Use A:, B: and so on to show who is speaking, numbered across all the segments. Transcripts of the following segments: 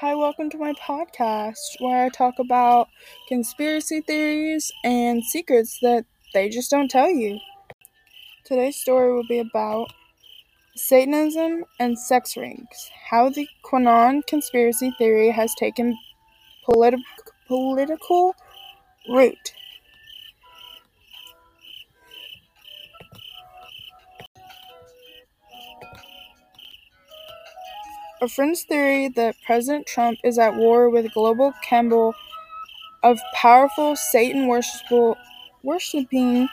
A: Hi, welcome to my podcast where I talk about conspiracy theories and secrets that they just don't tell you. Today's story will be about Satanism and sex rings, how the QAnon conspiracy theory has taken politi- political root. A friend's theory that President Trump is at war with global cabal of powerful Satan worshipping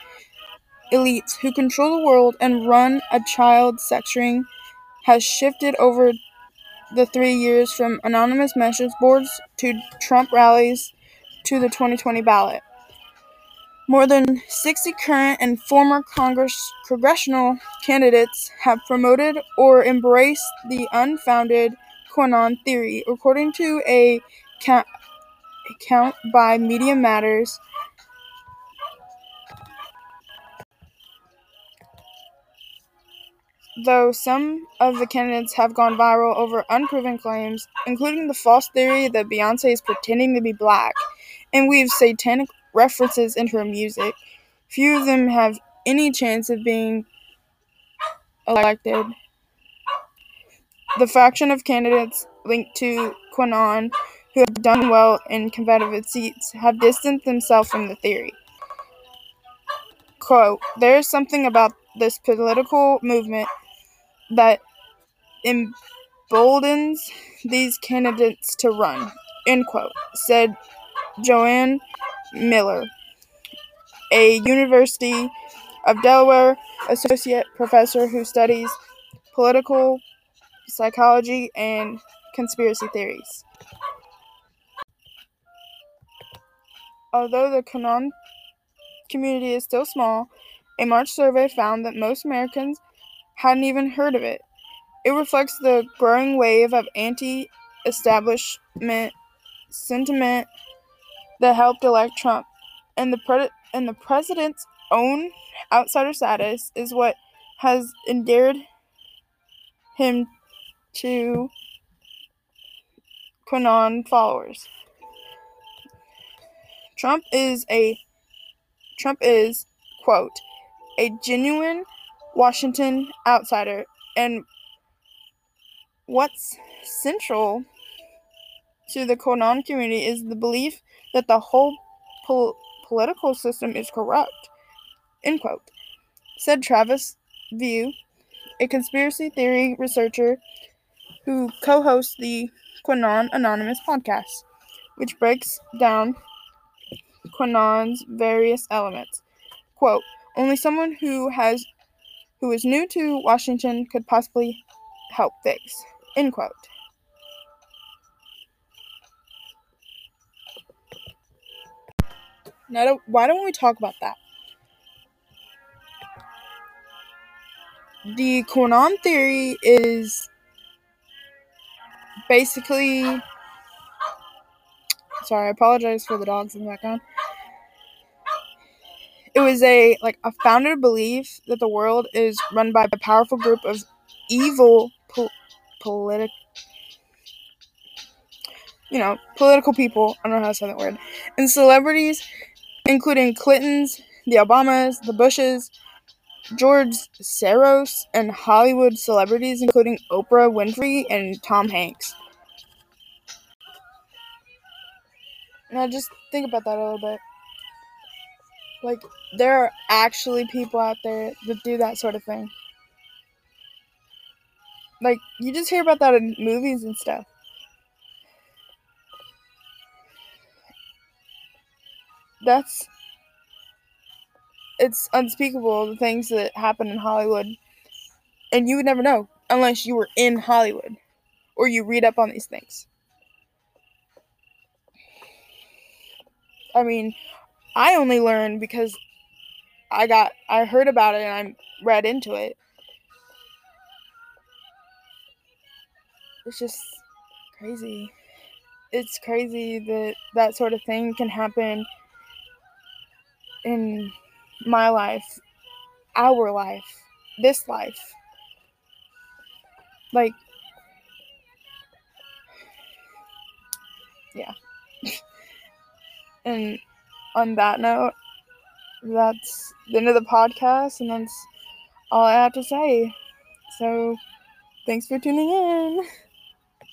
A: elites who control the world and run a child sex ring has shifted over the three years from anonymous message boards to Trump rallies to the 2020 ballot. More than 60 current and former Congress congressional candidates have promoted or embraced the unfounded QAnon theory, according to a count, count by Media Matters. Though some of the candidates have gone viral over unproven claims, including the false theory that Beyonce is pretending to be black and weaves satanic references into her music, few of them have any chance of being elected. The faction of candidates linked to QAnon who have done well in competitive seats have distanced themselves from the theory. Quote, There is something about this political movement that emboldens these candidates to run, end quote, said Joanne Miller, a University of Delaware associate professor who studies political psychology and conspiracy theories. Although the QAnon community is still small, a March survey found that most Americans hadn't even heard of it. It reflects the growing wave of anti establishment sentiment that helped elect Trump. And the, pre- and the president's own outsider status is what has endeared him to QAnon followers. Trump is a Trump is quote a genuine Washington outsider and what's central to the QAnon community is the belief that the whole pol- political system is corrupt. End quote. Said Travis View, a conspiracy theory researcher who co hosts the QAnon Anonymous podcast, which breaks down QAnon's various elements. Quote, only someone who has who is new to Washington could possibly help fix. End quote. Now, why don't we talk about that? The QAnon theory is basically. Sorry, I apologize for the dogs in the background. It was a like a founded belief that the world is run by a powerful group of evil po- politic you know, political people, I don't know how to say that word, and celebrities, including Clintons, the Obamas, the Bushes, George Soros, and Hollywood celebrities, including Oprah Winfrey and Tom Hanks. Now, just think about that a little bit. Like, there are actually people out there that do that sort of thing. Like, you just hear about that in movies and stuff. That's. It's unspeakable the things that happen in Hollywood. And you would never know unless you were in Hollywood or you read up on these things. I mean, I only learned because I got I heard about it and I read into it. It's just crazy. It's crazy that that sort of thing can happen in my life, our life, this life. Like yeah. and on that note, that's the end of the podcast, and that's all I have to say. So, thanks for tuning in.